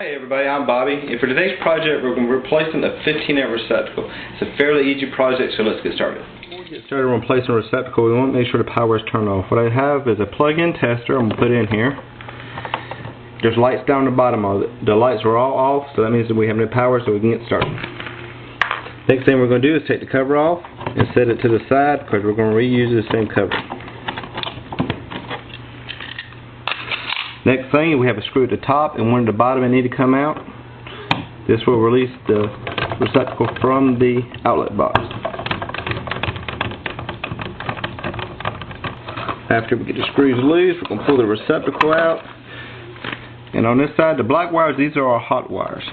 Hey everybody, I'm Bobby, and for today's project we're going to be replacing a 15 amp receptacle. It's a fairly easy project, so let's get started. Before we get started replacing a receptacle, we want to make sure the power is turned off. What I have is a plug-in tester I'm going to put in here. There's lights down the bottom of it. The lights are all off, so that means that we have no power, so we can get started. Next thing we're going to do is take the cover off and set it to the side because we're going to reuse the same cover. Next thing, we have a screw at the top and one at the bottom that need to come out. This will release the receptacle from the outlet box. After we get the screws loose, we're going to pull the receptacle out. And on this side, the black wires, these are our hot wires.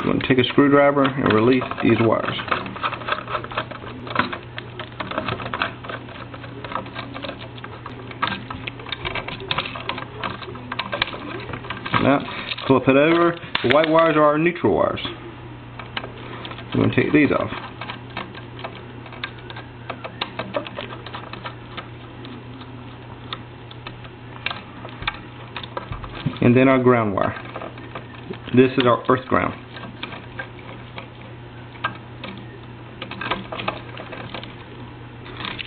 We're going to take a screwdriver and release these wires. Now, flip it over. The white wires are our neutral wires. I'm going to take these off. And then our ground wire. This is our earth ground.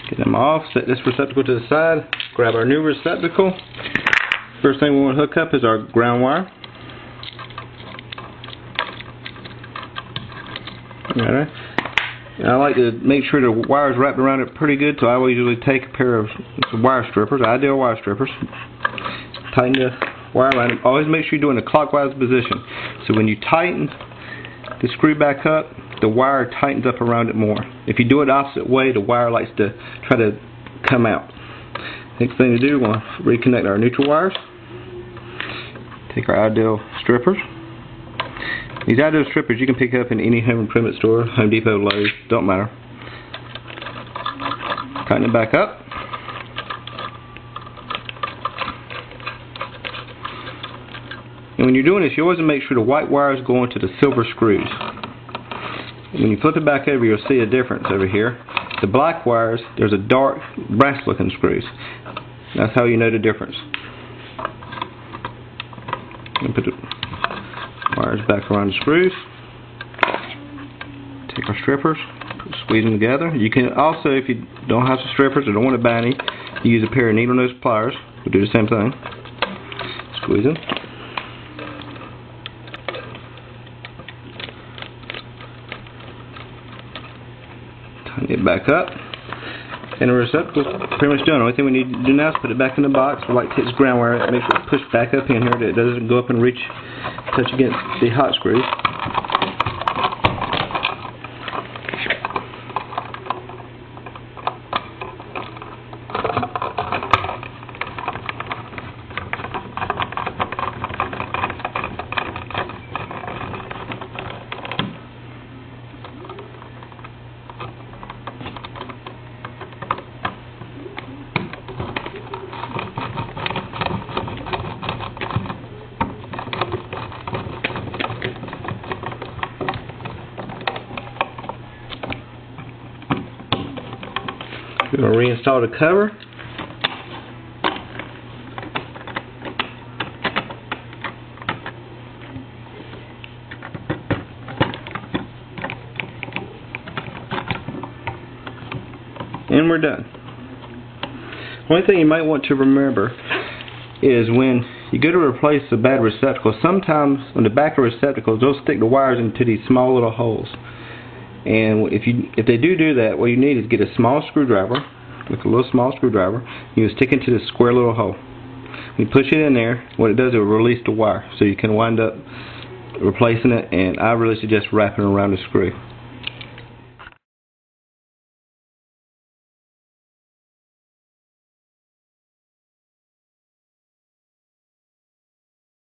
Get them off, set this receptacle to the side, grab our new receptacle, First thing we want to hook up is our ground wire. Alright. I like to make sure the wire is wrapped around it pretty good, so I will usually take a pair of wire strippers, ideal wire strippers, tighten the wire it. Always make sure you're doing a clockwise position. So when you tighten the screw back up, the wire tightens up around it more. If you do it opposite way, the wire likes to try to come out. Next thing to do, we'll reconnect our neutral wires. Take our Ideal strippers. These Ideal strippers you can pick up in any home improvement store, Home Depot, Lowe's, don't matter. Tighten it back up. And when you're doing this, you always make sure the white wires go into the silver screws. When you flip it back over, you'll see a difference over here. The black wires, there's a dark brass looking screws. That's how you know the difference. Put the wires back around the screws. Take our strippers, squeeze them together. You can also, if you don't have some strippers or don't want to buy any, use a pair of needle nose pliers. We'll do the same thing. Squeeze them. It back up. And the receptacle's pretty much done. The only thing we need to do now is put it back in the box. We like to this ground wire, make sure it's pushed back up in here that it doesn't go up and reach, touch against the hot screws. We're going to reinstall the cover. And we're done. One thing you might want to remember is when you go to replace the bad receptacle, sometimes on the back of receptacles, they'll stick the wires into these small little holes. And if you if they do do that, what you need is get a small screwdriver, with a little small screwdriver. You stick it into the square little hole. You push it in there, what it does is it release the wire, so you can wind up replacing it. And I really suggest wrapping around the screw.